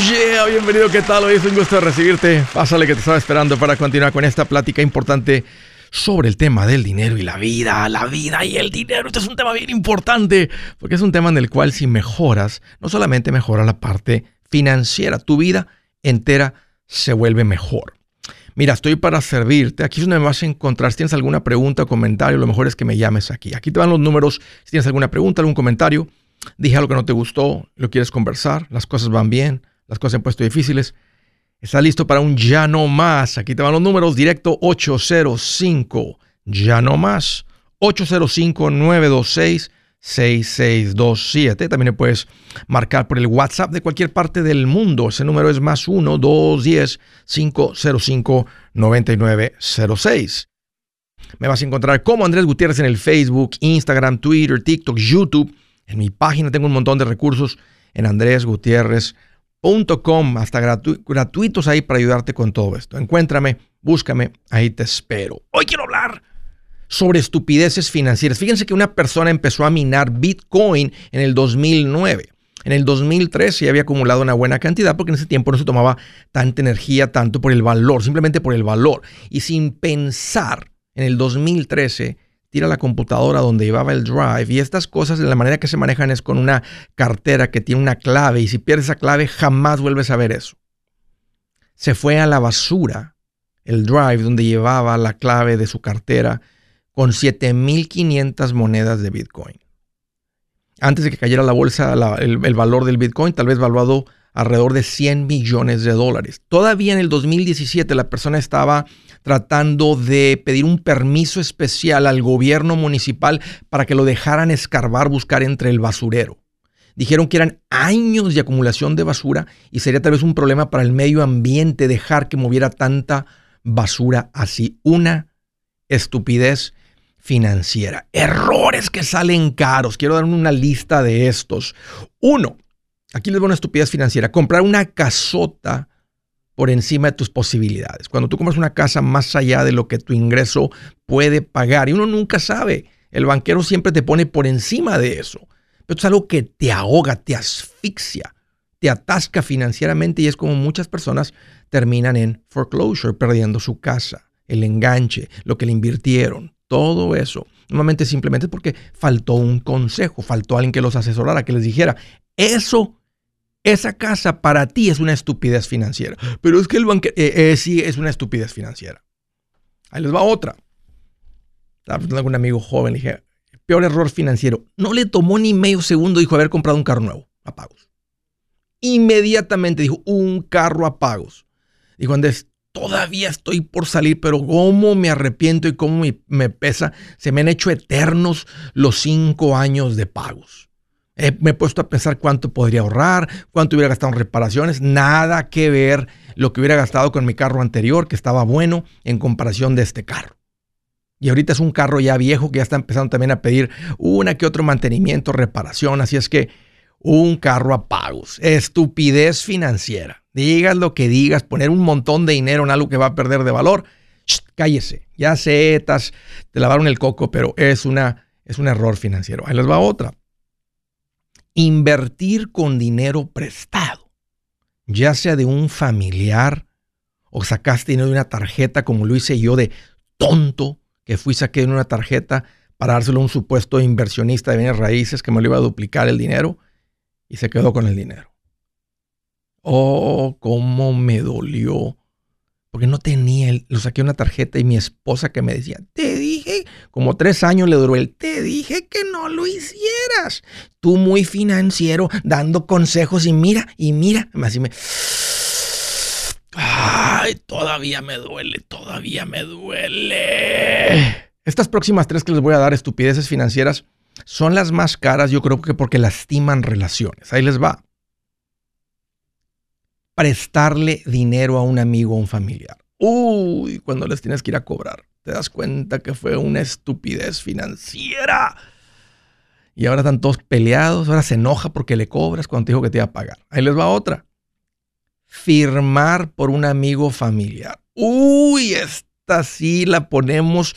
yeah, bienvenido, ¿qué tal? Hoy es un gusto recibirte. Pásale que te estaba esperando para continuar con esta plática importante sobre el tema del dinero y la vida, la vida y el dinero. Este es un tema bien importante porque es un tema en el cual si mejoras, no solamente mejora la parte financiera, tu vida entera se vuelve mejor. Mira, estoy para servirte. Aquí es donde me vas a encontrar. Si tienes alguna pregunta o comentario, lo mejor es que me llames aquí. Aquí te van los números. Si tienes alguna pregunta, algún comentario, dije algo que no te gustó, lo quieres conversar, las cosas van bien, las cosas han puesto difíciles. ¿Estás listo para un ya no más? Aquí te van los números directo 805. Ya no más. 805-926-6627. También le puedes marcar por el WhatsApp de cualquier parte del mundo. Ese número es más 1-210-505-9906. Me vas a encontrar como Andrés Gutiérrez en el Facebook, Instagram, Twitter, TikTok, YouTube. En mi página tengo un montón de recursos en hasta gratuitos ahí para ayudarte con todo esto. Encuéntrame, búscame, ahí te espero. Hoy quiero hablar sobre estupideces financieras. Fíjense que una persona empezó a minar Bitcoin en el 2009. En el 2013 ya había acumulado una buena cantidad porque en ese tiempo no se tomaba tanta energía, tanto por el valor, simplemente por el valor. Y sin pensar, en el 2013 tira la computadora donde llevaba el drive y estas cosas la manera que se manejan es con una cartera que tiene una clave y si pierdes esa clave jamás vuelves a ver eso. Se fue a la basura el drive donde llevaba la clave de su cartera con 7.500 monedas de Bitcoin. Antes de que cayera la bolsa, el, el valor del Bitcoin tal vez valuado alrededor de 100 millones de dólares. Todavía en el 2017 la persona estaba tratando de pedir un permiso especial al gobierno municipal para que lo dejaran escarbar, buscar entre el basurero. Dijeron que eran años de acumulación de basura y sería tal vez un problema para el medio ambiente dejar que moviera tanta basura así. Una estupidez financiera. Errores que salen caros. Quiero dar una lista de estos. Uno, aquí les voy una estupidez financiera. Comprar una casota por encima de tus posibilidades. Cuando tú compras una casa más allá de lo que tu ingreso puede pagar, y uno nunca sabe, el banquero siempre te pone por encima de eso. Pero es algo que te ahoga, te asfixia, te atasca financieramente y es como muchas personas terminan en foreclosure, perdiendo su casa, el enganche, lo que le invirtieron, todo eso. Normalmente simplemente porque faltó un consejo, faltó alguien que los asesorara, que les dijera, eso esa casa para ti es una estupidez financiera. Pero es que el banquero eh, eh, sí es una estupidez financiera. Ahí les va otra. Estaba hablando con un amigo joven, le dije, peor error financiero. No le tomó ni medio segundo, dijo, haber comprado un carro nuevo, a pagos. Inmediatamente dijo, un carro a pagos. Dijo, Andrés, todavía estoy por salir, pero cómo me arrepiento y cómo me, me pesa. Se me han hecho eternos los cinco años de pagos me he puesto a pensar cuánto podría ahorrar, cuánto hubiera gastado en reparaciones. Nada que ver lo que hubiera gastado con mi carro anterior, que estaba bueno, en comparación de este carro. Y ahorita es un carro ya viejo que ya está empezando también a pedir una que otro mantenimiento, reparación. Así es que un carro a pagos. Estupidez financiera. Digas lo que digas, poner un montón de dinero en algo que va a perder de valor. cállese. Ya sé, te lavaron el coco, pero es, una, es un error financiero. Ahí les va otra invertir con dinero prestado, ya sea de un familiar o sacaste dinero de una tarjeta como lo hice yo de tonto, que fui saqué en una tarjeta para dárselo a un supuesto inversionista de bienes raíces que me lo iba a duplicar el dinero y se quedó con el dinero. Oh, cómo me dolió porque no tenía, lo saqué una tarjeta y mi esposa que me decía, como tres años le duró él, te dije que no lo hicieras. Tú muy financiero, dando consejos y mira, y mira, así me... Ay, todavía me duele, todavía me duele. Estas próximas tres que les voy a dar, estupideces financieras, son las más caras, yo creo que porque lastiman relaciones. Ahí les va prestarle dinero a un amigo o un familiar. Uy, cuando les tienes que ir a cobrar, te das cuenta que fue una estupidez financiera. Y ahora están todos peleados, ahora se enoja porque le cobras cuando te dijo que te iba a pagar. Ahí les va otra. Firmar por un amigo familiar. Uy, esta sí la ponemos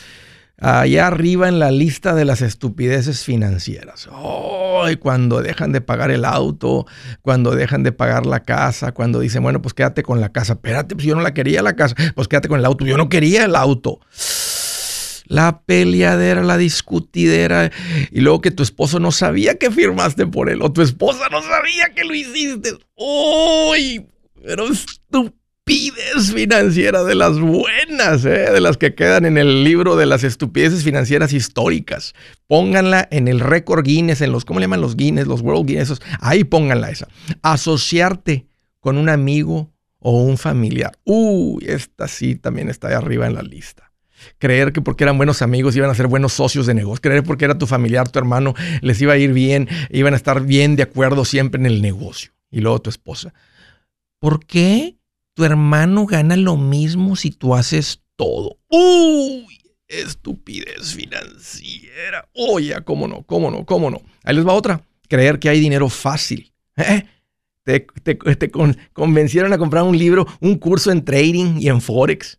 allá arriba en la lista de las estupideces financieras. Oh, cuando dejan de pagar el auto, cuando dejan de pagar la casa, cuando dicen, bueno, pues quédate con la casa. Espérate, pues yo no la quería la casa, pues quédate con el auto. Yo no quería el auto. La peleadera, la discutidera, y luego que tu esposo no sabía que firmaste por él, o tu esposa no sabía que lo hiciste. ¡Uy! pero estupides financiera de las buenas, ¿eh? de las que quedan en el libro de las estupideces financieras históricas. Pónganla en el récord Guinness, en los, ¿cómo le llaman los Guinness? Los World Guinness. Ahí pónganla esa. Asociarte con un amigo o un familiar. Uy, esta sí también está ahí arriba en la lista. Creer que porque eran buenos amigos iban a ser buenos socios de negocio. Creer porque era tu familiar, tu hermano, les iba a ir bien, iban a estar bien de acuerdo siempre en el negocio. Y luego tu esposa. ¿Por qué? Tu hermano gana lo mismo si tú haces todo. ¡Uy! Estupidez financiera. Oye, cómo no, cómo no, cómo no. Ahí les va otra. Creer que hay dinero fácil. ¿Eh? Te, convencieron a comprar un libro, un curso en trading y en Forex.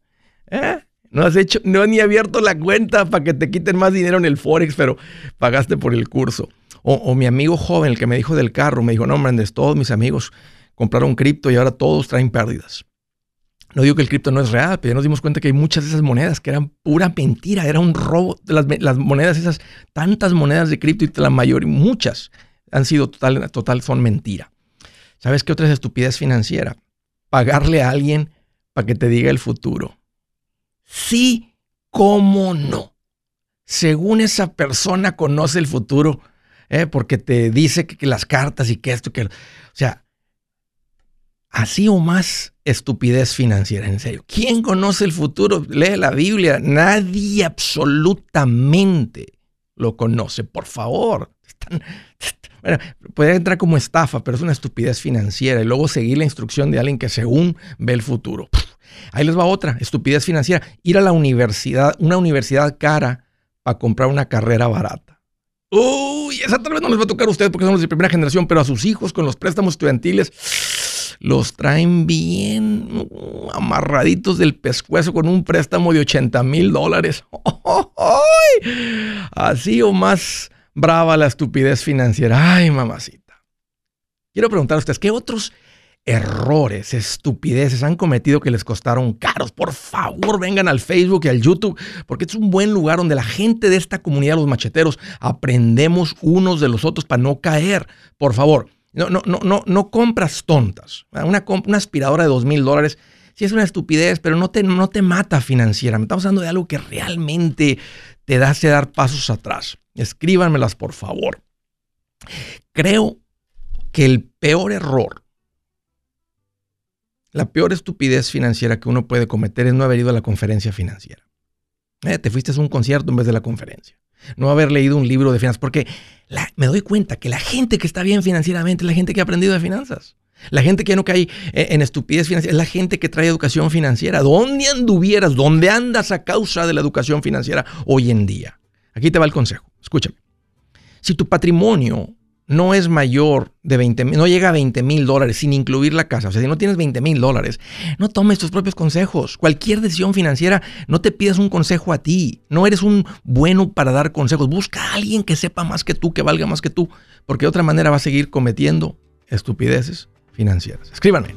¿Eh? No has hecho, no ni abierto la cuenta para que te quiten más dinero en el Forex, pero pagaste por el curso. O, mi amigo joven, el que me dijo del carro, me dijo, no, Mendes, todos mis amigos compraron cripto y ahora todos traen pérdidas. No digo que el cripto no es real, pero ya nos dimos cuenta que hay muchas de esas monedas que eran pura mentira, era un robo. Las, las monedas, esas tantas monedas de cripto y la mayoría, muchas han sido total, total, son mentira. ¿Sabes qué otra es estupidez financiera? Pagarle a alguien para que te diga el futuro. Sí, cómo no. Según esa persona conoce el futuro, ¿eh? porque te dice que, que, las cartas y que esto, que... O sea, así o más estupidez financiera, en serio. ¿Quién conoce el futuro? Lee la Biblia. Nadie absolutamente lo conoce. Por favor. bueno, puede entrar como estafa, pero es una estupidez financiera. Y luego seguir la instrucción de alguien que según ve el futuro. Ahí les va otra, estupidez financiera. Ir a la universidad, una universidad cara para comprar una carrera barata. Uy, esa tal vez no les va a tocar a ustedes porque somos de primera generación, pero a sus hijos con los préstamos estudiantiles los traen bien amarraditos del pescuezo con un préstamo de 80 mil dólares. Así o más brava la estupidez financiera. Ay, mamacita. Quiero preguntar a ustedes, ¿qué otros errores, estupideces han cometido que les costaron caros? Por favor, vengan al Facebook y al YouTube, porque es un buen lugar donde la gente de esta comunidad, los macheteros, aprendemos unos de los otros para no caer. Por favor, no, no, no, no, compras tontas. Una, una aspiradora de dos mil dólares, sí es una estupidez, pero no te, no te mata financieramente. Estamos hablando de algo que realmente te hace dar pasos atrás. Escríbanmelas, por favor. Creo que el peor error, la peor estupidez financiera que uno puede cometer es no haber ido a la conferencia financiera. Eh, te fuiste a un concierto en vez de la conferencia no haber leído un libro de finanzas, porque me doy cuenta que la gente que está bien financieramente es la gente que ha aprendido de finanzas. La gente que no cae eh, en estupidez financiera es la gente que trae educación financiera. ¿Dónde anduvieras? ¿Dónde andas a causa de la educación financiera hoy en día? Aquí te va el consejo. Escúchame. Si tu patrimonio no es mayor de 20 mil, no llega a 20 mil dólares sin incluir la casa. O sea, si no tienes 20 mil dólares, no tomes tus propios consejos. Cualquier decisión financiera, no te pidas un consejo a ti. No eres un bueno para dar consejos. Busca a alguien que sepa más que tú, que valga más que tú, porque de otra manera va a seguir cometiendo estupideces financieras. Escríbanme.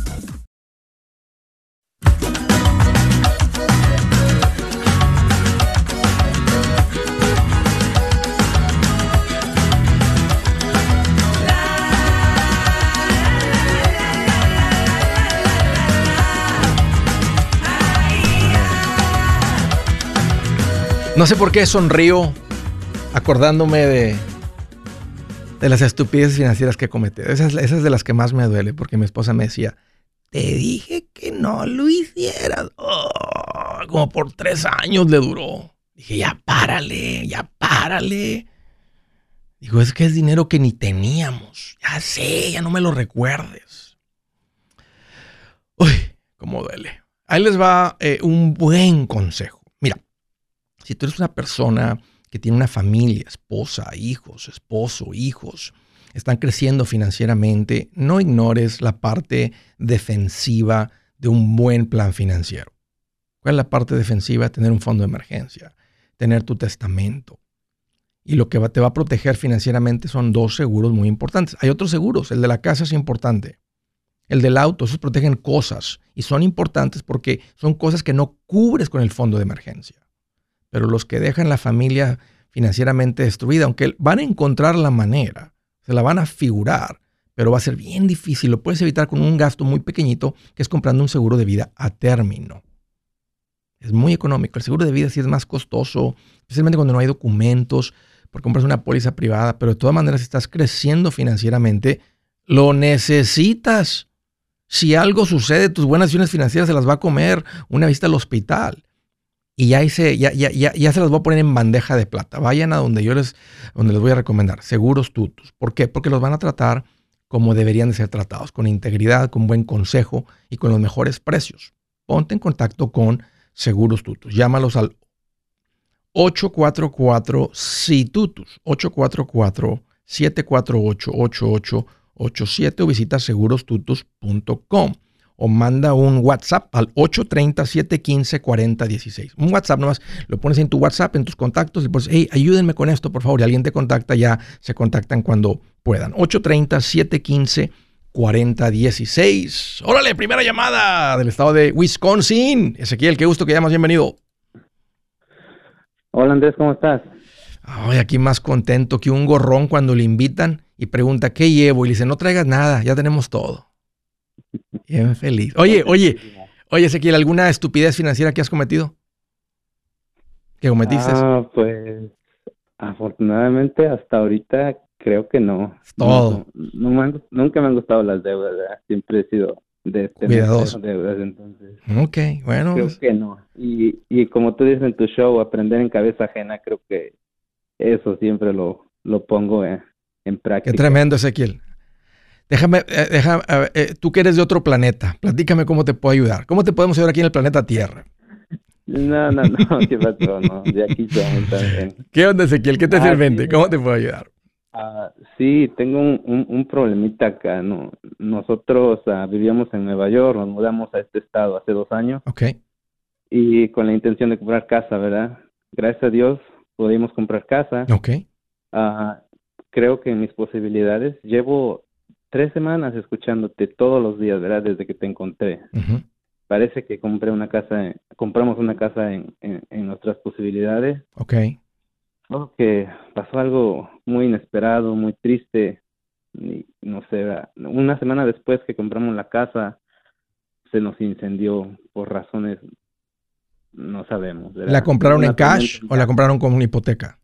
No sé por qué sonrío acordándome de, de las estupideces financieras que cometí. Esa es, esa es de las que más me duele porque mi esposa me decía, te dije que no lo hicieras. Oh, como por tres años le duró. Dije, ya párale, ya párale. Digo, es que es dinero que ni teníamos. Ya sé, ya no me lo recuerdes. Uy, cómo duele. Ahí les va eh, un buen consejo. Si tú eres una persona que tiene una familia, esposa, hijos, esposo, hijos, están creciendo financieramente, no ignores la parte defensiva de un buen plan financiero. ¿Cuál es la parte defensiva? Tener un fondo de emergencia, tener tu testamento. Y lo que te va a proteger financieramente son dos seguros muy importantes. Hay otros seguros, el de la casa es importante. El del auto, esos protegen cosas y son importantes porque son cosas que no cubres con el fondo de emergencia. Pero los que dejan la familia financieramente destruida, aunque van a encontrar la manera, se la van a figurar, pero va a ser bien difícil. Lo puedes evitar con un gasto muy pequeñito, que es comprando un seguro de vida a término. Es muy económico. El seguro de vida sí es más costoso, especialmente cuando no hay documentos, porque compras una póliza privada, pero de todas maneras, si estás creciendo financieramente, lo necesitas. Si algo sucede, tus buenas acciones financieras se las va a comer una visita al hospital. Y ya, ya, ya, ya, ya, se las voy a poner en bandeja de plata. Vayan a donde yo les, donde les voy a recomendar. Seguros tutus. ¿Por qué? Porque los van a tratar como deberían de ser tratados, con integridad, con buen consejo y con los mejores precios. Ponte en contacto con Seguros Tutus. Llámalos al 844-SITUTUS. 844-748-8887 o visita segurostutus.com o manda un WhatsApp al 830-715-4016. Un WhatsApp nomás, lo pones en tu WhatsApp, en tus contactos y pues, hey, ayúdenme con esto, por favor. Y alguien te contacta, ya se contactan cuando puedan. 830-715-4016. Órale, primera llamada del estado de Wisconsin. Ezequiel, qué gusto que llamas, bienvenido. Hola Andrés, ¿cómo estás? Ay, aquí más contento que un gorrón cuando le invitan y pregunta, ¿qué llevo? Y le dice, no traigas nada, ya tenemos todo. Bien feliz. Oye, oye, oye, Ezequiel, ¿alguna estupidez financiera que has cometido? ¿Que cometiste? Ah, pues afortunadamente hasta ahorita creo que no. todo. No, nunca me han gustado las deudas, siempre he sido de tener deudas, entonces. Ok, bueno. Creo que no. Y, y como tú dices en tu show, aprender en cabeza ajena, creo que eso siempre lo, lo pongo en, en práctica. Qué tremendo, Ezequiel. Déjame, eh, déjame eh, tú que eres de otro planeta, platícame cómo te puedo ayudar. ¿Cómo te podemos ayudar aquí en el planeta Tierra? No, no, no, qué pasó, no, de aquí somos también. ¿Qué onda, Ezequiel? ¿Qué te ah, sirve? ¿Cómo te puedo ayudar? Ah, sí, tengo un, un, problemita acá, ¿no? Nosotros ah, vivíamos en Nueva York, nos mudamos a este estado hace dos años. Ok. Y con la intención de comprar casa, ¿verdad? Gracias a Dios pudimos comprar casa. Ok. creo que en mis posibilidades llevo tres semanas escuchándote todos los días, ¿verdad? Desde que te encontré. Parece que compré una casa, compramos una casa en, en, nuestras posibilidades. Ok. Solo que pasó algo muy inesperado, muy triste. Y, no sé, una semana después que compramos la casa, se nos incendió por razones no sabemos. ¿La compraron en cash o la compraron con una hipoteca?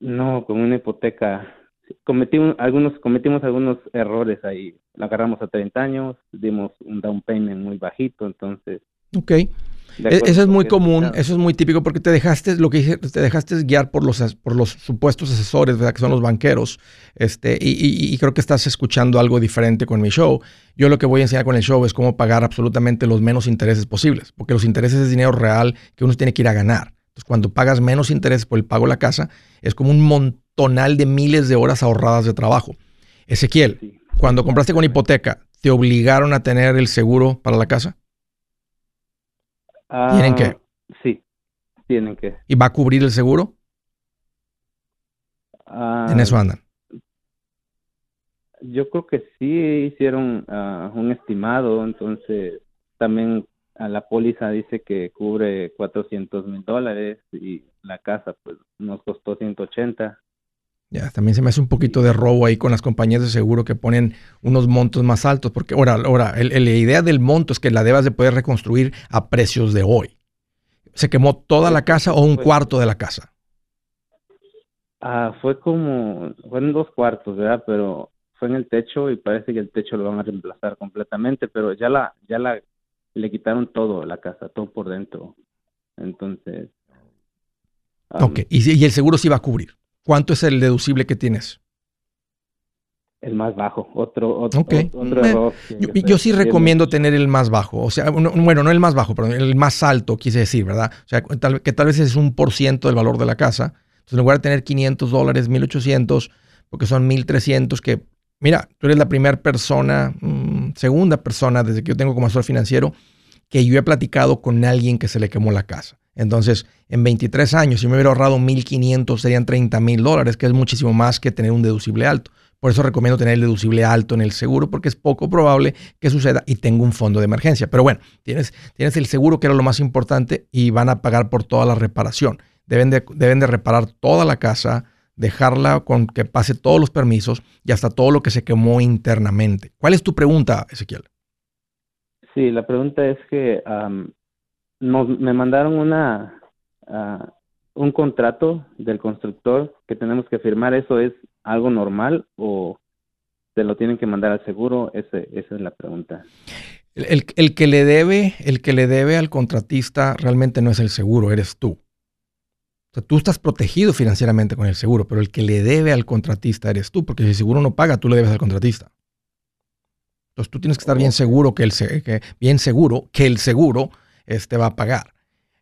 No, con una hipoteca. Cometimos algunos, cometimos algunos errores ahí. La agarramos a 30 años, dimos un down payment muy bajito, entonces. Ok. E-, eso es muy común, eso es muy típico porque te dejaste, lo que dije, te dejaste guiar por los, por los supuestos asesores, ¿verdad? que son los banqueros, este, y, creo que estás escuchando algo diferente con mi show. Yo lo que voy a enseñar con el show es cómo pagar absolutamente los menos intereses posibles, porque los intereses es dinero real que uno tiene que ir a ganar. Entonces, cuando pagas menos intereses por el pago de la casa, es como un montonal de miles de horas ahorradas de trabajo. Ezequiel, cuando compraste con hipoteca, ¿te obligaron a tener el seguro para la casa? ¿Tienen que? Ah, sí, tienen que. ¿Y va a cubrir el seguro? Ah, en eso andan. Yo creo que sí hicieron ah, un estimado, entonces también a la póliza dice que cubre 400 mil dólares y la casa pues nos costó 180. Ya, también se me hace un poquito de robo ahí con las compañías de seguro que ponen unos montos más altos, porque ahora, ahora la idea del monto es que la debas de poder reconstruir a precios de hoy. ¿Se quemó toda la casa o un cuarto de la casa? Ah, fue como, fueron dos cuartos, ¿verdad? Pero fue en el techo y parece que el techo lo van a reemplazar completamente, pero ya la, ya la, le quitaron todo la casa, todo por dentro. Entonces. ok, ¿Y, y el seguro sí va a cubrir. ¿Cuánto es el deducible que tienes? El más bajo, otro, otro, error. Yo, sí recomiendo tener el más bajo, o sea, bueno, no el más bajo, pero el más alto, quise decir, ¿verdad? O sea, que tal vez es un por ciento del valor de la casa. Entonces, en lugar de tener 500 dólares, 1800, porque son 1300, que, mira, tú eres la primera persona, mm, segunda persona desde que yo tengo como asesor financiero, que yo he platicado con alguien que se le quemó la casa. Entonces, en 23 años, si me hubiera ahorrado 1.500, serían 30 mil dólares, que es muchísimo más que tener un deducible alto. Por eso recomiendo tener el deducible alto en el seguro, porque es poco probable que suceda y tengo un fondo de emergencia. Pero bueno, tienes, tienes el seguro, que era lo más importante, y van a pagar por toda la reparación. Deben de, deben de reparar toda la casa, dejarla con que pase todos los permisos y hasta todo lo que se quemó internamente. ¿Cuál es tu pregunta, Ezequiel? Sí, la pregunta es que me mandaron una ah, un contrato del constructor que tenemos que firmar. ¿Eso es algo normal o se lo tienen que mandar al seguro? Ese, esa es la pregunta. El, el, que le debe, el que le debe al contratista realmente no es el seguro, eres tú. O sea, tú estás protegido financieramente con el seguro, pero el que le debe al contratista eres tú, porque si el seguro no paga, tú le debes al contratista. Entonces tú tienes que estar bien seguro que el, que, bien seguro que el seguro este, va a pagar.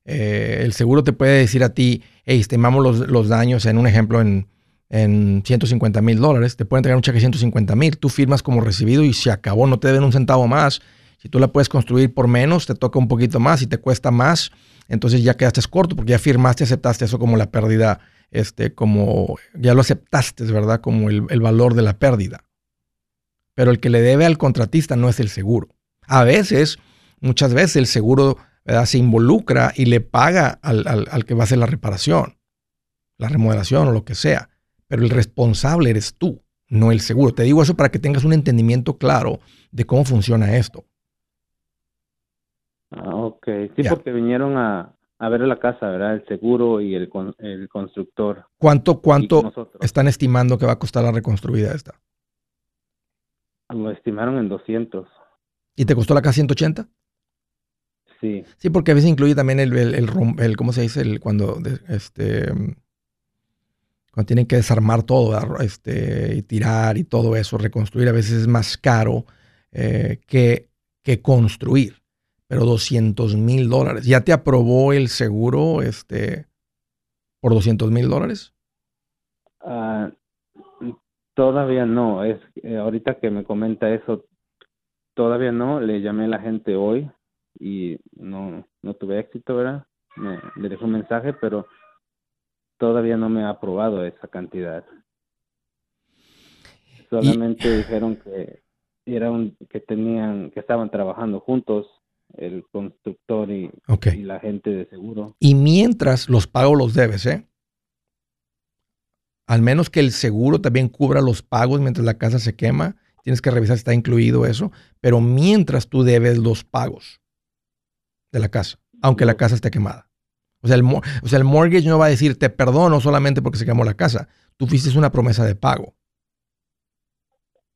Eh, el seguro te puede decir a ti, hey, estimamos los, los daños en un ejemplo en, en 150 mil dólares, te pueden entregar un cheque de 150 mil, tú firmas como recibido y se acabó, no te deben un centavo más. Si tú la puedes construir por menos, te toca un poquito más y te cuesta más, entonces ya quedaste corto porque ya firmaste, aceptaste eso como la pérdida, este, como ya lo aceptaste, ¿verdad? Como el, el valor de la pérdida. Pero el que le debe al contratista no es el seguro. A veces, muchas veces el seguro se involucra y le paga al, que va a hacer la reparación, la remodelación o lo que sea. Pero el responsable eres tú, no el seguro. Te digo eso para que tengas un entendimiento claro de cómo funciona esto. Ah, ok. Sí, porque vinieron a, ver la casa, ¿verdad? El seguro y el, el constructor. ¿Cuánto, cuánto están estimando que va a costar la reconstruida esta? Lo estimaron en 200. ¿Y te costó la casa 180? Sí. Sí, porque a veces incluye también el, el, el, ¿cómo se dice? El, cuando, este, cuando tienen que desarmar todo, este, y tirar y todo eso, reconstruir, a veces es más caro eh, que, que construir. Pero 200 mil dólares. ¿Ya te aprobó el seguro este, por 200 mil dólares? Ah, todavía no. Es eh, ahorita que me comenta eso, todavía no. Le llamé a la gente hoy y no, no tuve éxito, ¿verdad? Me, le dejé un mensaje, pero todavía no me ha aprobado esa cantidad. Solamente dijeron que era un, que tenían, que estaban trabajando juntos el constructor y, y, la gente de seguro. Y mientras los pagos los debes, ¿eh? Al menos que el seguro también cubra los pagos mientras la casa se quema. Tienes que revisar si está incluido eso. Pero mientras tú debes los pagos de la casa. aunque la casa esté quemada. O sea, el, o sea, el mortgage no va a decir te perdono solamente porque se quemó la casa. Tú fuiste una promesa de pago.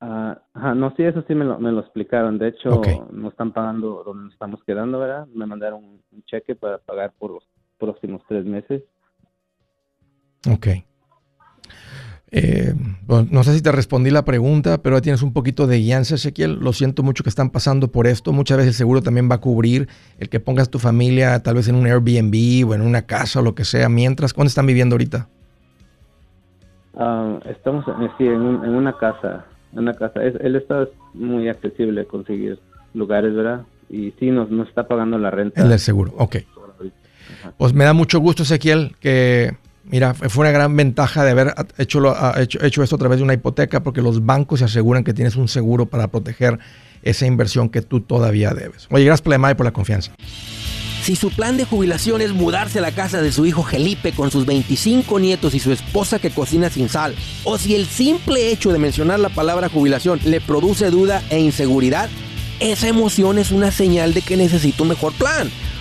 Ah, no, sí, eso sí me lo, me lo explicaron. De hecho, no están pagando donde nos estamos quedando, ¿verdad? Me mandaron un cheque para pagar por los próximos tres meses. Ok. Eh, no sé si te respondí la pregunta, pero tienes un poquito de guianza, Ezequiel. Lo siento mucho que están pasando por esto. Muchas veces el seguro también va a cubrir el que pongas tu familia tal vez en un Airbnb o en una casa o lo que sea. Mientras, ¿dónde están viviendo ahorita? Ah, estamos sí, en, una casa. En una casa. Es, el estado es muy accesible conseguir lugares, ¿verdad? Y sí, nos, nos está pagando la renta. El del seguro, ok. Pues me da mucho gusto, Ezequiel, que Mira, fue una gran ventaja de haber hecho, esto a través de una hipoteca porque los bancos se aseguran que tienes un seguro para proteger esa inversión que tú todavía debes. Oye, gracias por y por la confianza. Si su plan de jubilación es mudarse a la casa de su hijo Felipe con sus 25 nietos y su esposa que cocina sin sal, o si el simple hecho de mencionar la palabra jubilación le produce duda e inseguridad, esa emoción es una señal de que necesita un mejor plan.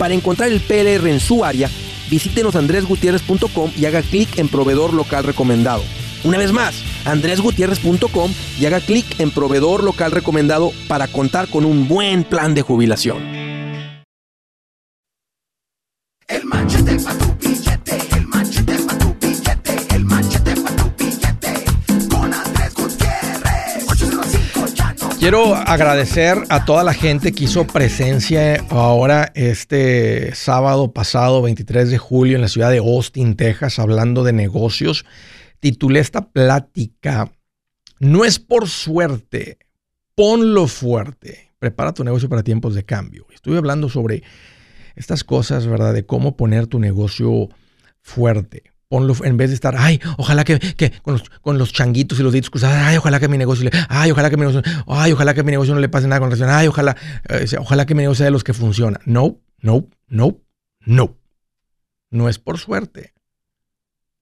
Para encontrar el PLR en su área, visítenos andresgutierrez.com y haga clic en proveedor local recomendado. Una vez más, andresgutierrez.com y haga clic en proveedor local recomendado para contar con un buen plan de jubilación. El Quiero agradecer a toda la gente que hizo presencia ahora este sábado pasado, 23 de julio, en la ciudad de Austin, Texas, hablando de negocios. Titulé esta plática, no es por suerte, ponlo fuerte. Prepara tu negocio para tiempos de cambio. Estuve hablando sobre estas cosas, ¿verdad? De cómo poner tu negocio fuerte ponlo en vez de estar, ay, ojalá que, con, los, changuitos y los deditos cruzados, ay, ojalá que mi negocio le, ay, ojalá que mi negocio, ay, ojalá que mi negocio no le pase nada con relación, ay, ojalá, eh, ojalá que mi negocio sea de los que funciona. No, no, no, no. No es por suerte.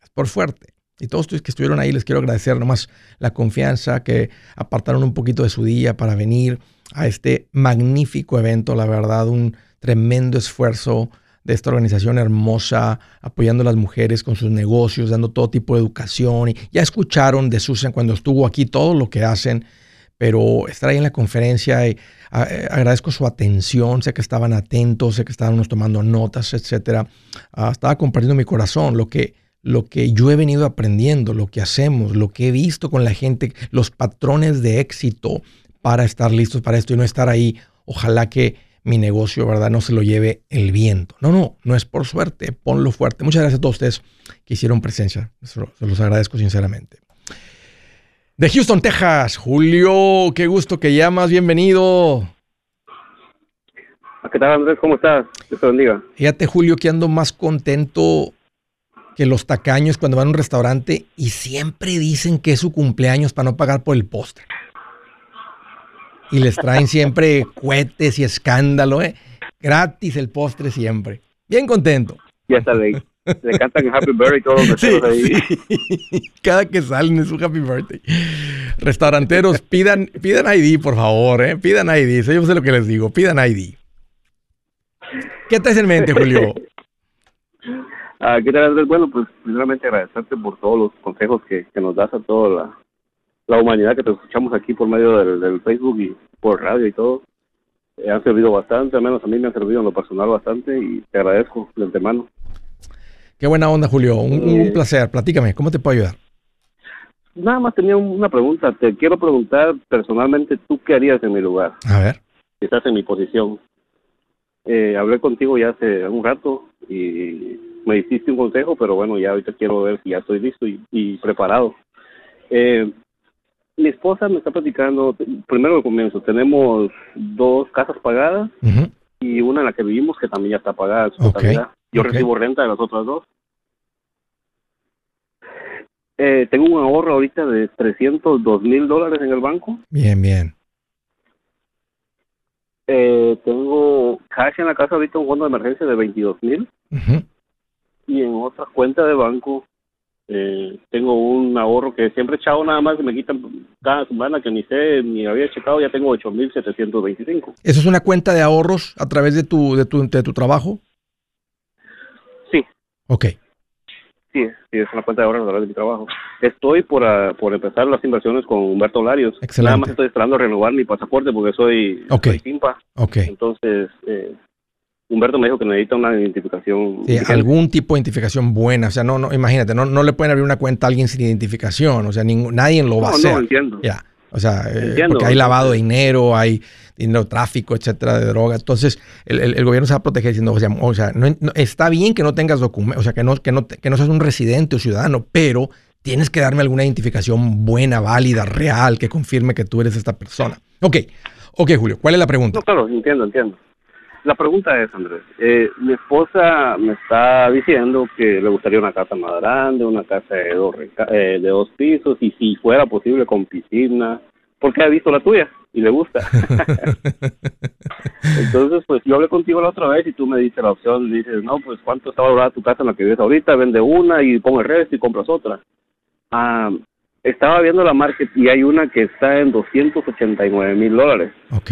Es por fuerte. Y todos ustedes que estuvieron ahí les quiero agradecer nomás la confianza, que apartaron un poquito de su día para venir a este magnífico evento, la verdad, un tremendo esfuerzo de esta organización hermosa, apoyando a las mujeres con sus negocios, dando todo tipo de educación. Y ya escucharon de Susan cuando estuvo aquí todo lo que hacen, pero estar ahí en la conferencia y eh, agradezco su atención, sé que estaban atentos, sé que estaban tomando notas, etcétera. Ah, estaba compartiendo mi corazón, lo que, lo que yo he venido aprendiendo, lo que hacemos, lo que he visto con la gente, los patrones de éxito para estar listos para esto y no estar ahí. Ojalá que mi negocio, ¿verdad? No se lo lleve el viento. No, no, no es por suerte, ponlo fuerte. Muchas gracias a todos ustedes que hicieron presencia. Se los agradezco sinceramente. De Houston, Texas, Julio, qué gusto que llamas, bienvenido. ¿Qué tal, Andrés? ¿Cómo estás? Que te bendiga. Fíjate, Julio, que ando más contento que los tacaños cuando van a un restaurante y siempre dicen que es su cumpleaños para no pagar por el postre y les traen siempre cohetes y escándalo, ¿eh? Gratis el postre siempre. Bien contento. Ya está le, le cantan Happy Birthday todos los sí, ahí. Sí. Cada que salen es un Happy Birthday. Restauranteros, pidan, pidan ID, por favor, ¿eh? Pidan ID. Yo sé lo que les digo, pidan ID. ¿Qué te hace en mente, Julio? Ah, ¿Qué tal, Andrés? Bueno, pues primeramente agradecerte por todos los consejos que, que nos das a toda la, la humanidad que te escuchamos aquí por medio del, Facebook y por radio y todo. Eh, han servido bastante, al menos a mí me han servido en lo personal bastante y te agradezco de antemano. Qué buena onda, Julio. Un, eh, placer. Platícame, ¿cómo te puedo ayudar? Nada más tenía una pregunta. Te quiero preguntar personalmente, ¿tú qué harías en mi lugar? A ver. Si estás en mi posición. Eh, hablé contigo ya hace un rato y me hiciste un consejo, pero bueno, ya ahorita quiero ver si ya estoy listo y, y preparado. Eh, mi esposa me está platicando, primero que comienzo, tenemos dos casas pagadas y una en la que vivimos que también ya está pagada. Yo Ok. recibo renta de las otras dos. Eh, tengo un ahorro ahorita de 302 mil dólares en el banco. Bien, bien. Eh, tengo cash en la casa ahorita, un fondo de emergencia de 22 mil. Y en otra cuenta de banco eh, tengo un ahorro que siempre he echado nada más que me quitan cada semana que ni sé, ni había checado, ya tengo 8.725. ¿Eso es una cuenta de ahorros a través de tu, de tu, de tu trabajo? Sí, Ok. sí, sí, es una cuenta de ahorros a través de mi trabajo. Estoy por, ah, por empezar las inversiones con Humberto Larios. Excelente. Nada más estoy esperando a renovar mi pasaporte porque soy, Ok. soy simpa. Ok. Entonces, eh, Humberto me dijo que necesita una identificación. Sí, algún tipo de identificación buena. O sea, no, no, imagínate, no, no le pueden abrir una cuenta a alguien sin identificación. O sea, ningún, nadie lo va a hacer. no, entiendo. Ya. O sea, eh, porque hay lavado de dinero, hay dinero tráfico, etcétera, de droga. Entonces, el, el- el gobierno se va a proteger diciendo, o sea, o sea, no, no- está bien que no tengas documentos, o sea, que no, que, no, que no seas un residente o ciudadano, pero tienes que darme alguna identificación buena, válida, real, que confirme que tú eres esta persona. Ok, ok, Julio, ¿cuál es la pregunta? No, claro, entiendo, entiendo. La pregunta es, Andrés, eh, mi esposa me está diciendo que le gustaría una casa más grande, una casa de dos, eh, de dos pisos y si fuera posible con piscina, porque ha visto la tuya y le gusta. Entonces, pues yo hablé contigo la otra vez y tú me diste la opción, dices, no, pues cuánto está valorada tu casa en la que vives ahorita, vende una y pon el resto y compras otra. Ah, estaba viendo la market y hay una que está en 289 mil dólares. Ok.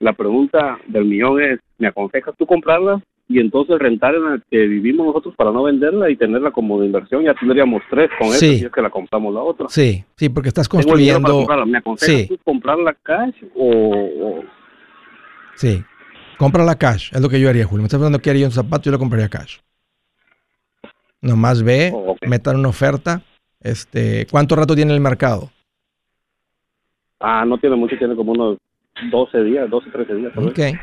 La pregunta del millón es, ¿me aconsejas tú comprarla y entonces rentar en la que vivimos nosotros para no venderla y tenerla como de inversión? Ya tendríamos tres con eso Sí. si es que la compramos la otra. Sí, sí, porque estás construyendo... ¿Me aconsejas Sí. tú comprarla cash o, Sí. Cómprala cash, es lo que yo haría, Julio. Me estás preguntando qué haría yo en zapatos, yo la compraría cash. Nomás ve, Oh, ok. metan una oferta. Este, ¿Cuánto rato tiene el mercado? Ah, no tiene mucho, tiene como unos 12 días, 12, 13 días. tal vez. Ok.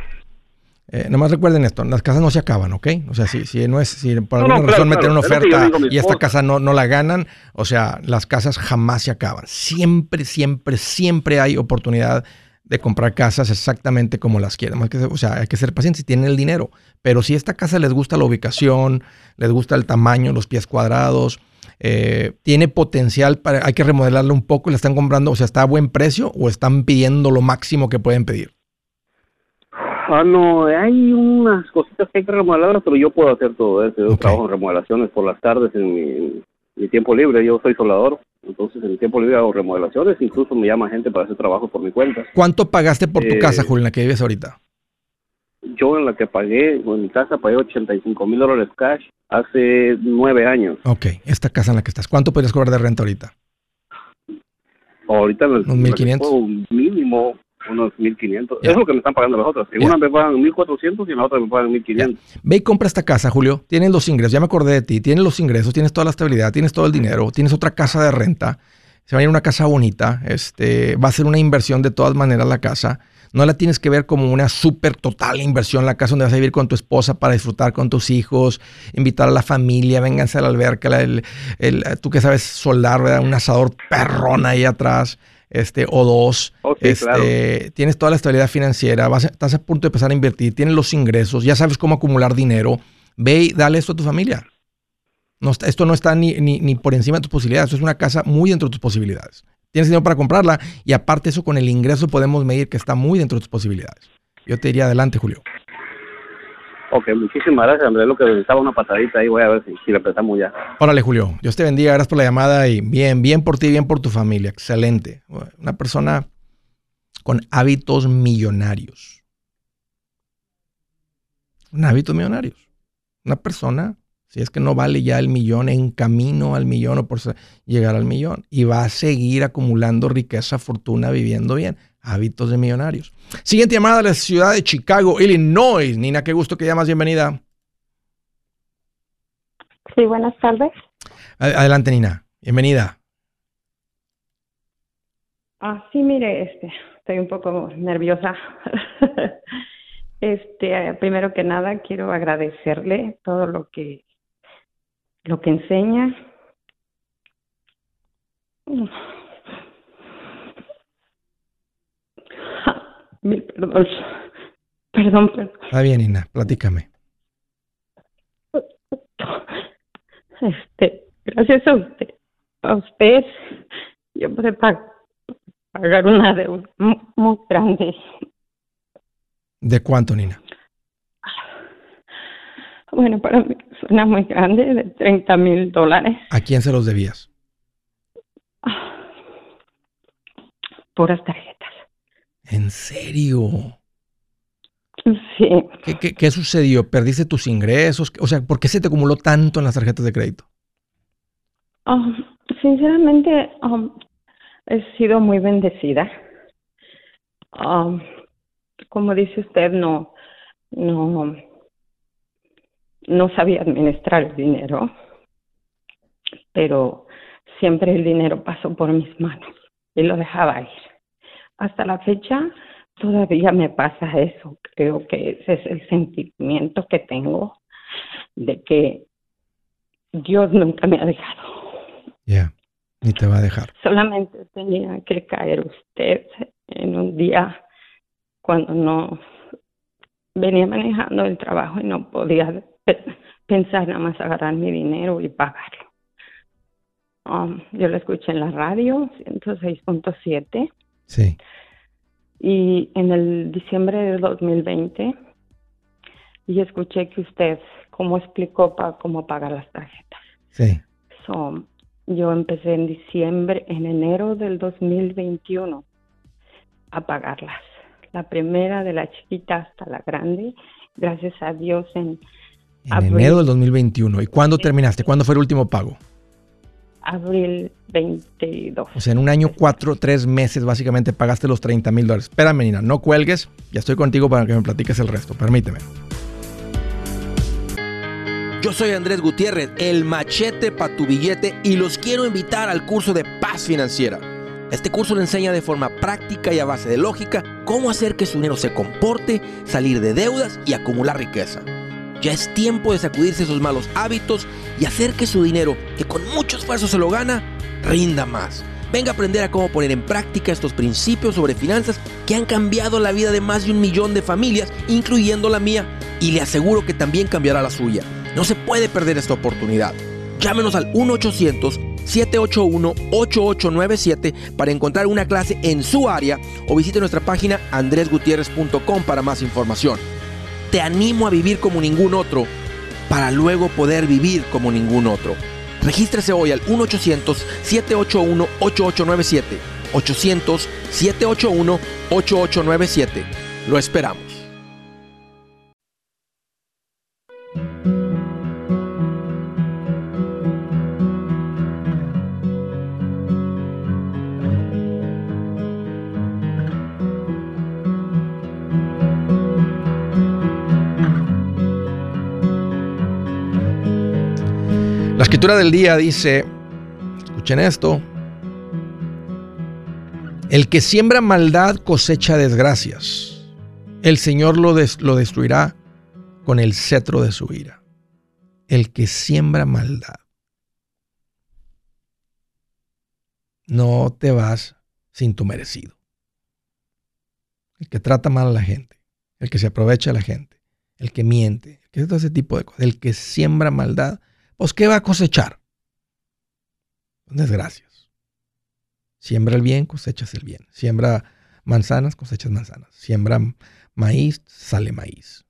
Eh, nomás recuerden esto, las casas no se acaban, ¿ok? O sea, si, si no es, si por No, no, alguna claro, razón meten claro. una oferta y esta casa no, no la ganan, o sea, las casas jamás se acaban. Siempre, siempre, siempre hay oportunidad de comprar casas exactamente como las. Más que, o sea, hay que ser pacientes si tienen el dinero. Pero si esta casa les gusta la ubicación, les gusta el tamaño, los pies cuadrados, eh, tiene potencial para, hay que remodelarla un poco, la están comprando, o sea, está a buen precio o están pidiendo lo máximo que pueden pedir. Ah, no, hay unas cositas que hay que remodelar, pero yo puedo hacer todo eso. Yo Ok. trabajo en remodelaciones por las tardes en mi, mi tiempo libre. Yo soy soldador, entonces en mi tiempo libre hago remodelaciones. Incluso me llama gente para hacer trabajo por mi cuenta. ¿Cuánto pagaste por tu Eh, casa, Julio, en la que vives ahorita? Yo en la que pagué, en mi casa pagué 85 mil dólares cash hace nueve años. Ok, esta casa en la que estás. ¿Cuánto podrías cobrar de renta ahorita? Ahorita en el, ¿Unos en la que 1500? puedo, un mínimo unos 1500. Ya. Es lo que me están pagando las otras. En Ya. una me pagan 1400 y en la otra me pagan 1500. Ve y compra esta casa, Julio. Tienes los ingresos, ya me acordé de ti. Tienes los ingresos, tienes toda la estabilidad, tienes todo el dinero, tienes otra casa de renta. Se va a ir una casa bonita. Este, va a ser una inversión de todas maneras la casa. No la tienes que ver como una súper total inversión, la casa donde vas a vivir con tu esposa para disfrutar con tus hijos, invitar a la familia, vénganse a la alberca, el, el- tú que sabes soldar, ¿verdad? Un asador perrón ahí atrás, este, o dos. Oh, este, claro. Tienes toda la estabilidad financiera, vas a- estás a punto de empezar a invertir, tienes los ingresos, ya sabes cómo acumular dinero. Ve y dale esto a tu familia. No esto no está ni, ni, ni por encima de tus posibilidades, esto es una casa muy dentro de tus posibilidades. Tienes dinero para comprarla y aparte eso con el ingreso podemos medir que está muy dentro de tus posibilidades. Yo te diría adelante, Julio. Ok, muchísimas gracias, Andrés. Lo que necesitaba una patadita ahí, voy a ver si, si la empezamos ya. Órale, Julio. Dios te bendiga. Gracias por la llamada y bien, bien por ti, bien por tu familia. Excelente. Una persona con hábitos millonarios. Un hábitos millonarios. Una persona, si es que no vale ya el millón, en camino al millón o por llegar al millón. Y va a seguir acumulando riqueza, fortuna, viviendo bien. Hábitos de millonarios. Siguiente llamada de la ciudad de Chicago, Illinois. Nina, qué gusto que llamas. Bienvenida. Sí, buenas tardes. Adelante, Nina. Bienvenida. Ah, sí, mire, este, estoy un poco nerviosa. Este, eh, primero que nada, quiero agradecerle todo lo que lo que enseña. Mil perdón. Perdón, perdón. Está bien, Nina. Platícame. este, gracias a usted, a usted, yo pude pagar una deuda muy, grande. ¿De cuánto, Nina? Bueno, para mí suena muy grande, de 30 mil dólares. ¿A quién se los debías? Puras tarjetas. ¿En serio? Sí. ¿Qué, sucedió? ¿Perdiste tus ingresos? O sea, ¿por qué se te acumuló tanto en las tarjetas de crédito? Um, sinceramente, um, he sido muy bendecida. Um, como dice usted, no, no, no sabía administrar el dinero, pero siempre el dinero pasó por mis manos y lo dejaba ir. Hasta la fecha todavía me pasa eso. Creo que ese es el sentimiento que tengo de que Dios nunca me ha dejado. Ya, ni te va a dejar. Solamente tenía que caer usted en un día cuando no venía manejando el trabajo y no podía pensar nada más agarrar mi dinero y pagarlo. Um, yo lo escuché en la radio, 106.7. Sí. Y en el diciembre de 2020, y escuché que usted, cómo explicó para cómo pagar las tarjetas. Sí. So, yo empecé en diciembre, en enero del 2021 a pagarlas. La primera de la chiquita hasta la grande, gracias a Dios en... En enero del 2021. ¿Y cuándo terminaste? ¿Cuándo fue el último pago? Abril 22. O sea, en un año, cuatro, tres meses, básicamente pagaste los 30 mil dólares. Espérame, Nina, no cuelgues. Ya estoy contigo para que me platiques el resto. Permíteme. Yo soy Andrés Gutiérrez, el machete para tu billete y los quiero invitar al curso de paz financiera. Este curso le enseña de forma práctica y a base de lógica cómo hacer que su dinero se comporte, salir de deudas y acumular riqueza. Ya es tiempo de sacudirse esos malos hábitos y hacer que su dinero, que con mucho esfuerzo se lo gana, rinda más. Venga a aprender a cómo poner en práctica estos principios sobre finanzas que han cambiado la vida de más de un millón de familias, incluyendo la mía, y le aseguro que también cambiará la suya. No se puede perder esta oportunidad. Llámenos al 1-800-781-8897 para encontrar una clase en su área o visite nuestra página andresgutierrez.com para más información. Te animo a vivir como ningún otro para luego poder vivir como ningún otro. Regístrese hoy al 1-800-781-8897. 800-781-8897. Lo esperamos. Del día dice, escuchen esto, el que siembra maldad cosecha desgracias. El Señor lo, lo destruirá con el cetro de su ira. El que siembra maldad. No te vas sin tu merecido. El que trata mal a la gente, el que se aprovecha a la gente, el que miente, que ese tipo de cosas, el que siembra maldad pues ¿qué va a cosechar? Desgracias. Siembra el bien, cosechas el bien. Siembra manzanas, cosechas manzanas. Siembra maíz, sale maíz.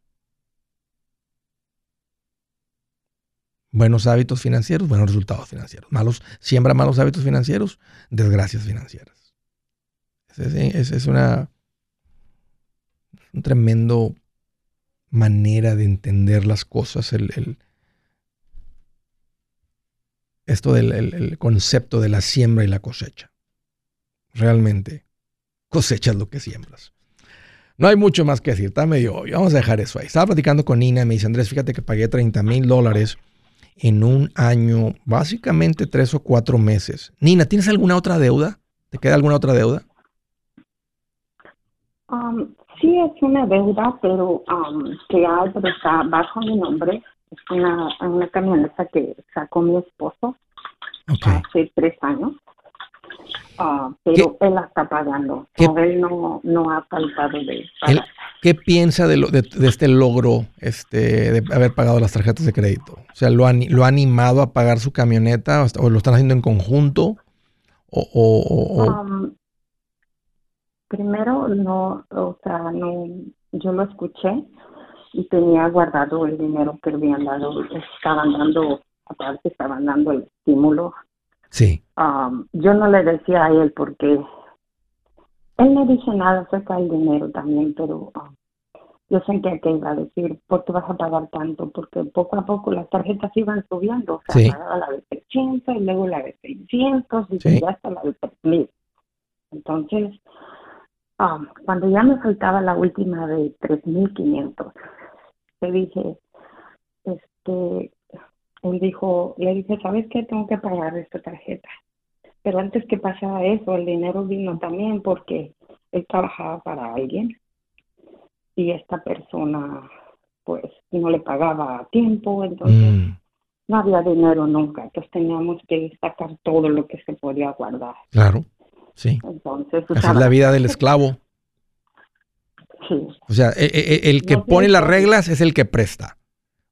Buenos hábitos financieros, buenos resultados financieros. Malos, siembra malos hábitos financieros, desgracias financieras. Esa es, una, un tremendo manera de entender las cosas, el, esto del concepto de la siembra y la cosecha. Realmente cosechas lo que siembras. No hay mucho más que decir, está medio obvio. Vamos a dejar eso ahí. Estaba platicando con Nina y me dice, Andrés, fíjate que pagué 30 mil dólares en un año, básicamente tres o cuatro meses. Nina, ¿tienes alguna otra deuda? ¿Te queda alguna otra deuda? Um, sí, es una deuda, pero um, que hay, está bajo mi nombre es una, una camioneta que sacó mi esposo hace tres años. Ah, pero él la está pagando. él no, no ha faltado de pagar. ¿Qué piensa de, lo, de, este logro este, de haber pagado las tarjetas de crédito? O sea, ¿lo ha, lo ha animado a pagar su camioneta o, lo están haciendo en conjunto? O, um, primero, no, o sea, no, yo lo escuché y tenía guardado el dinero que habían dado, estaban dando, aparte estaban dando el estímulo Sí. Um, yo no le decía a él porque él no dice nada acerca del dinero también, pero um, yo sentía que iba a decir, ¿por qué vas a pagar tanto? Porque poco a poco las tarjetas iban subiendo, o sea, pagaba la de 300 y luego la de 600 y ya hasta la de 3000. Entonces, um, cuando ya me faltaba la última de 3500, le dije, este, él dijo, le dije, ¿sabes qué? Tengo que pagar esta tarjeta. Pero antes que pasara eso, el dinero vino también porque él trabajaba para alguien y esta persona pues no le pagaba a tiempo, entonces mm. no había dinero nunca, entonces teníamos que sacar todo lo que se podía guardar. Claro, sí. Entonces, Esa es la vida del esclavo. O sea, e, e, e, el, que pone las reglas es el que presta.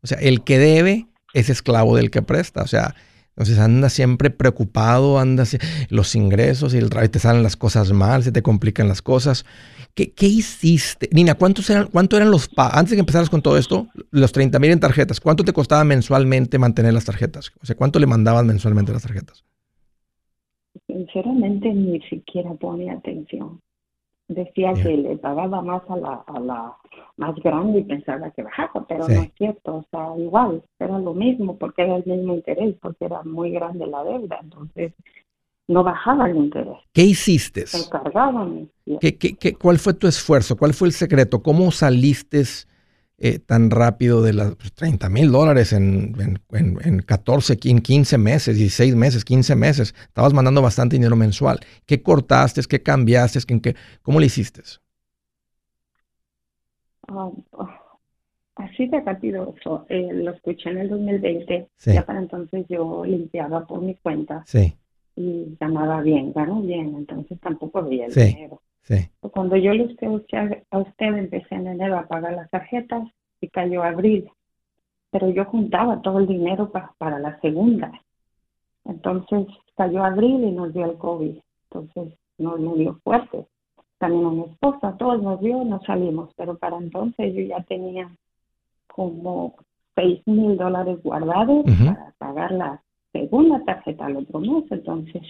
O sea, el que debe es esclavo del que presta. O sea, entonces anda siempre preocupado, anda los ingresos y el trabajo, te salen las cosas mal, se te complican las cosas. ¿Qué, qué hiciste? Nina, ¿cuántos eran, ¿cuánto eran los pagos? Antes de que empezaras con todo esto, los 30 mil en tarjetas, ¿cuánto te costaba mensualmente mantener las tarjetas? O sea, ¿cuánto le mandaban mensualmente las tarjetas? Sinceramente ni siquiera pone atención decía que le pagaba más a la, a la más grande y pensaba que bajaba, pero no es cierto, o sea, igual, era lo mismo porque era el mismo interés, porque era muy grande la deuda, entonces no bajaba el interés. ¿Qué hiciste? Encargaban. ¿Qué, qué, qué, ¿Cuál fue tu esfuerzo? ¿Cuál fue el secreto? ¿Cómo saliste eh, tan rápido de las 30 mil dólares en, en, en, 14, 15 meses, 16 meses, 15 meses. Estabas mandando bastante dinero mensual. ¿Qué cortaste? ¿Qué cambiaste? ¿Qué, ¿Cómo le hiciste? Ah, así de rápido. Eh, lo escuché en el 2020. Ya para entonces yo limpiaba por mi cuenta. Sí. Y ganaba bien, ganó bien. Entonces tampoco veía el dinero. Cuando yo le escuché a usted, empecé en enero a pagar las tarjetas y cayó abril. Pero yo juntaba todo el dinero para, la segunda. Entonces cayó abril y nos dio el COVID. Entonces nos, dio fuerte. También a mi esposa, todos nos dio, nos salimos. Pero para entonces yo ya tenía como seis mil dólares guardados para pagar la segunda tarjeta al otro mes. Entonces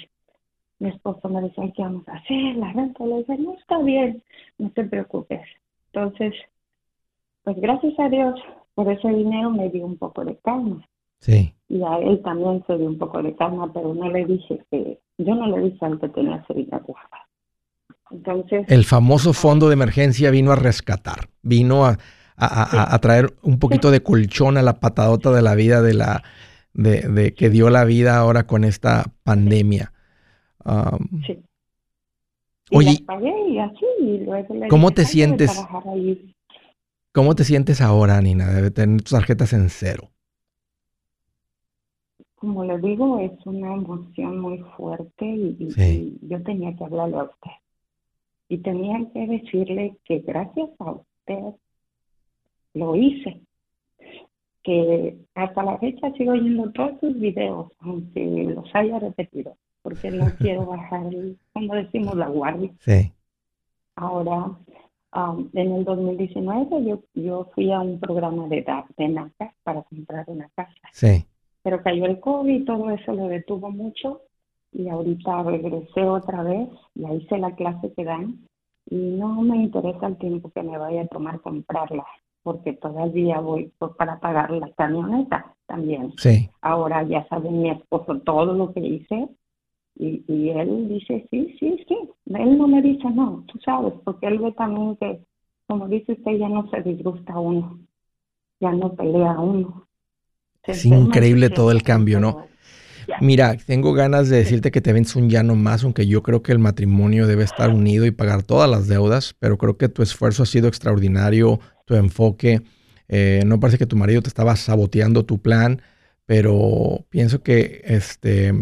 mi esposo me decía, ¿qué vamos a hacer? La renta. Le dije, no, está bien, no te preocupes. Entonces, pues gracias a Dios, por ese dinero me dio un poco de calma. Sí. Y a él también se dio un poco de calma, pero no le dije que, yo no le dije al que tenía ese dinero Entonces. El famoso fondo de emergencia vino a rescatar, vino a, a, a, traer un poquito de colchón a la patadota de la vida de la, de, de que dio la vida ahora con esta pandemia sí. Oye, y ¿cómo te sientes? ¿Cómo te sientes ahora, Nina, de tener tus tarjetas en cero? Como le digo, es una emoción muy fuerte y, yo tenía que hablarle a usted. Y tenía que decirle que gracias a usted lo hice. Que hasta la fecha sigo oyendo todos sus videos, aunque los haya repetido porque no quiero bajar, como decimos, la guardia. Sí. Ahora, um, en el 2019 yo, yo fui a un programa de, de NACA para comprar una casa. Sí. Pero cayó el COVID y todo eso lo detuvo mucho y ahorita regresé otra vez, ya hice la clase que dan y no me interesa el tiempo que me vaya a tomar comprarla porque todavía voy para pagar la camioneta también. Sí. Ahora ya sabe mi esposo todo lo que hice y, y él dice, sí, sí, sí. Él no me dice no, tú sabes, porque él ve también que, como dice usted, ya no se disgusta uno, ya no pelea uno. es increíble todo el cambio, ¿no? Mira, tengo ganas de decirte que te ves un llano más, aunque yo creo que el matrimonio debe estar unido y pagar todas las deudas, pero creo que tu esfuerzo ha sido extraordinario, tu enfoque. Eh, no parece que tu marido te estaba saboteando tu plan, pero pienso que este,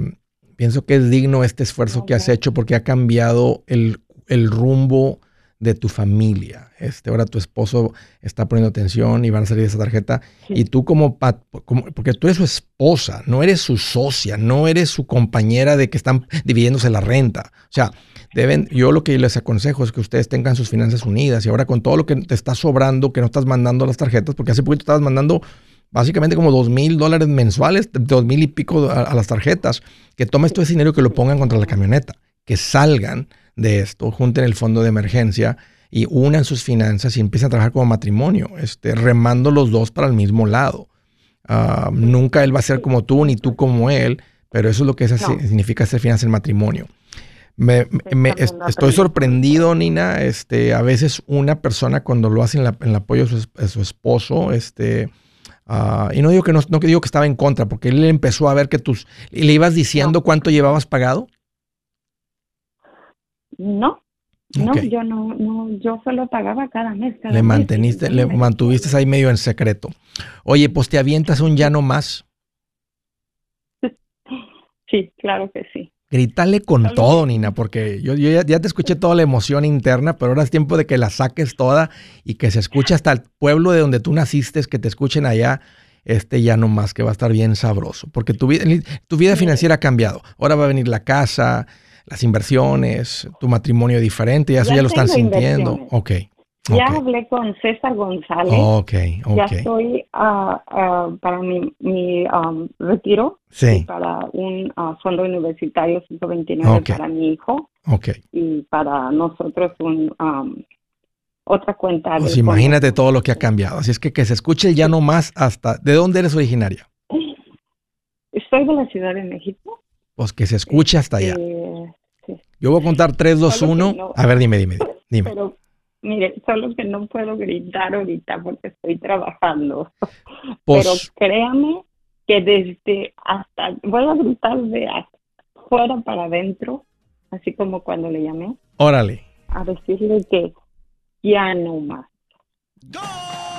Pienso que es digno este esfuerzo que has hecho porque ha cambiado el, el rumbo de tu familia. Este, ahora tu esposo está poniendo atención y van a salir de esa tarjeta. Y tú como, como, porque tú eres su esposa, no eres su socia, no eres su compañera de que están dividiéndose la renta. O sea, deben, yo lo que les aconsejo es que ustedes tengan sus finanzas unidas y ahora con todo lo que te está sobrando, que no estás mandando las tarjetas, porque hace poquito estabas mandando básicamente como dos mil dólares mensuales, dos mil y pico a, las tarjetas, que tomes todo ese dinero y que lo pongan contra la camioneta, que salgan de esto, junten el fondo de emergencia y unan sus finanzas y empiecen a trabajar como matrimonio, este, remando los dos para el mismo lado. Ah, nunca él va a ser como tú ni tú como él, pero eso es lo que significa hacer finanzas en matrimonio. Me, estoy sorprendido, Nina. Este, a veces una persona cuando lo hace en, el apoyo a su, esposo, este, ah, y no digo que no, no digo que estaba en contra, porque él empezó a ver que tus, le ibas diciendo cuánto llevabas pagado. No, no, yo no, no, yo solo pagaba cada mes. le manteniste, le mantuviste ahí medio en secreto. Oye, pues te avientas un ya no más. Sí, claro que sí. Grítale con todo, Nina, porque yo, ya, te escuché toda la emoción interna, pero ahora es tiempo de que la saques toda y que se escuche hasta el pueblo de donde tú naciste, que te escuchen allá, este ya no más, que va a estar bien sabroso, porque tu vida, tu vida financiera ha cambiado. Ahora va a venir la casa, las inversiones, tu matrimonio diferente, ya eso ya, lo están sintiendo. Ok. Ya hablé con César González. Ok, ok. Ya estoy ah, para mi, mi um, retiro. Sí. para un uh, fondo universitario 129 para mi hijo. Ok. Y para nosotros un, um, otra cuenta. Pues imagínate todo lo que ha cambiado. Así es que que se escuche ya no más hasta... ¿De dónde eres originaria? Estoy de la Ciudad de México. Pues que se escuche hasta allá. Eh, Yo voy a contar 3, 2, 1. A ver, dime, dime, dime. Pero, mire, solo que no puedo gritar ahorita porque estoy trabajando. Pues Pero créame que desde hasta, voy a gritar de afuera para adentro, así como cuando le llamé. Órale. A decirle que ya no más.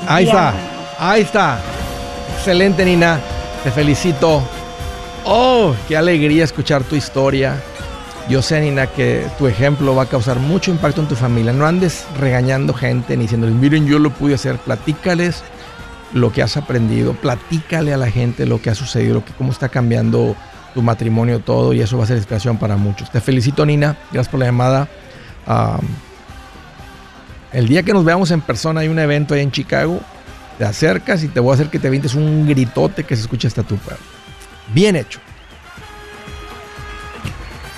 Ahí está, ahí está. Excelente, Nina. Te felicito. Oh, qué alegría escuchar tu historia. Yo sé, Nina, que tu ejemplo va a causar mucho impacto en tu familia. No andes regañando gente ni diciéndoles, miren, yo lo pude hacer. Platícales lo que has aprendido. Platícale a la gente lo que ha sucedido, que, cómo está cambiando tu matrimonio, todo. Y eso va a ser inspiración para muchos. Te felicito, Nina. Gracias por la llamada. el día que nos veamos en persona hay un evento ahí en Chicago. Te acercas y te voy a hacer que te vientes un gritote que se escuche hasta tu pueblo. Bien hecho.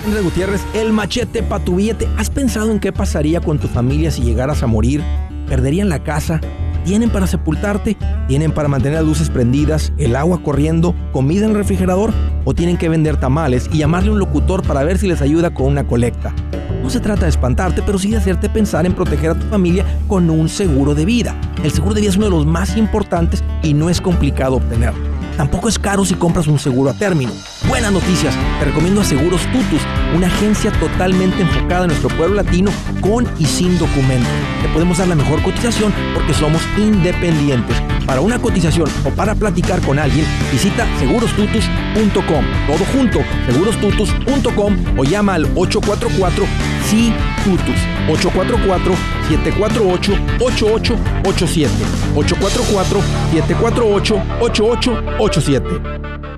Andrés Gutiérrez, el machete para tu billete. ¿Has pensado en qué pasaría con tu familia si llegaras a morir? ¿Perderían la casa? ¿Tienen para sepultarte? ¿Tienen para mantener las luces prendidas, el agua corriendo, comida en el refrigerador? ¿O tienen que vender tamales y llamarle a un locutor para ver si les ayuda con una colecta? No se trata de espantarte, pero sí de hacerte pensar en proteger a tu familia con un seguro de vida. El seguro de vida es uno de los más importantes y no es complicado obtenerlo. Tampoco es caro si compras un seguro a término. Buenas noticias, te recomiendo a Seguros Tutus, una agencia totalmente enfocada en nuestro pueblo latino con y sin documentos. Te podemos dar la mejor cotización porque somos independientes. Para una cotización o para platicar con alguien, visita segurostutus.com. Todo junto, segurostutus.com o llama al 844 sí Tutus 844-748-8887. 844-748-8887.